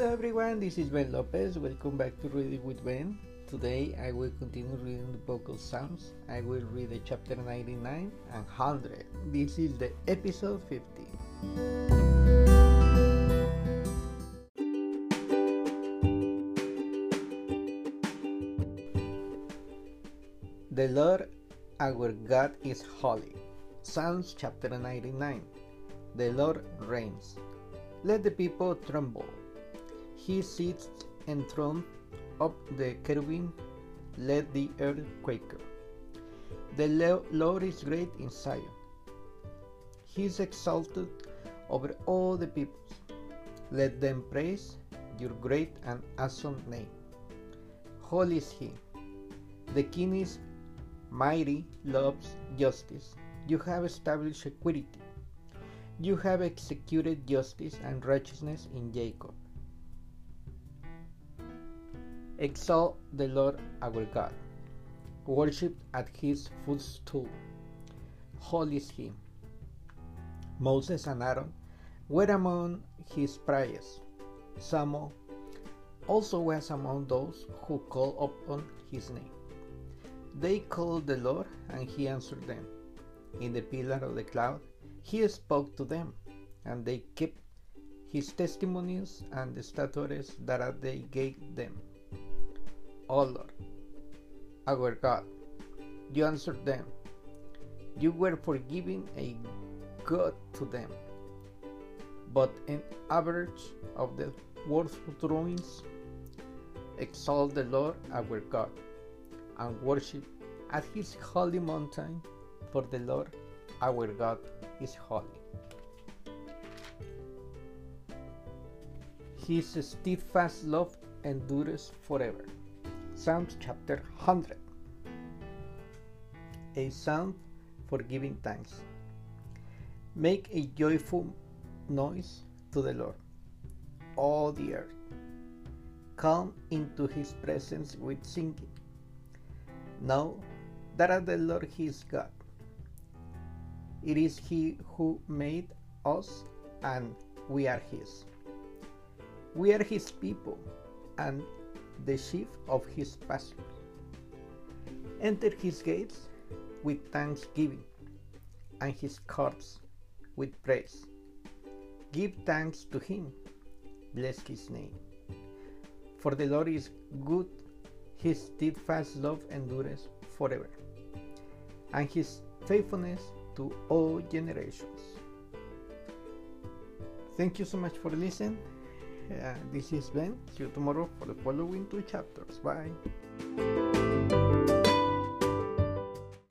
Hello everyone, this is Ben Lopez. Welcome back to Reading with Ben. Today I will continue reading the book of Psalms. I will read the chapter 99 and 100. This is the episode 50. The Lord our God is holy. Psalms chapter 99. The Lord reigns. Let the people tremble. He sits enthroned up the cherubim. Let the earth quake. The Lord is great in Zion. He is exalted over all the peoples. Let them praise your great and awesome name. Holy is He. The King is mighty, loves justice. You have established equity. You have executed justice and righteousness in Jacob. Exalt the Lord our God. Worship at his footstool. Holy is he. Moses and Aaron were among his prayers. Samuel also was among those who called upon his name. They called the Lord, and he answered them. In the pillar of the cloud, he spoke to them, and they kept his testimonies and the statutes that they gave them. Lord, our God, you answered them. You were forgiving a good to them, but an average of the ruins. Exalt the Lord our God and worship at his holy mountain, for the Lord our God is holy. His steadfast love endures forever. Psalms chapter 100. A psalm for giving thanks. Make a joyful noise to the Lord, all the earth. Come into his presence with singing Know that the Lord He is God. It is He who made us, and we are His. We are His people and the sheep of His pasture. Enter His gates with thanksgiving and His courts with praise. Give thanks to Him, bless His name. For the Lord is good his steadfast love endures forever, and his faithfulness to all generations. Thank you so much for listening. Uh, this is Ben. See you tomorrow for the following two chapters. Bye.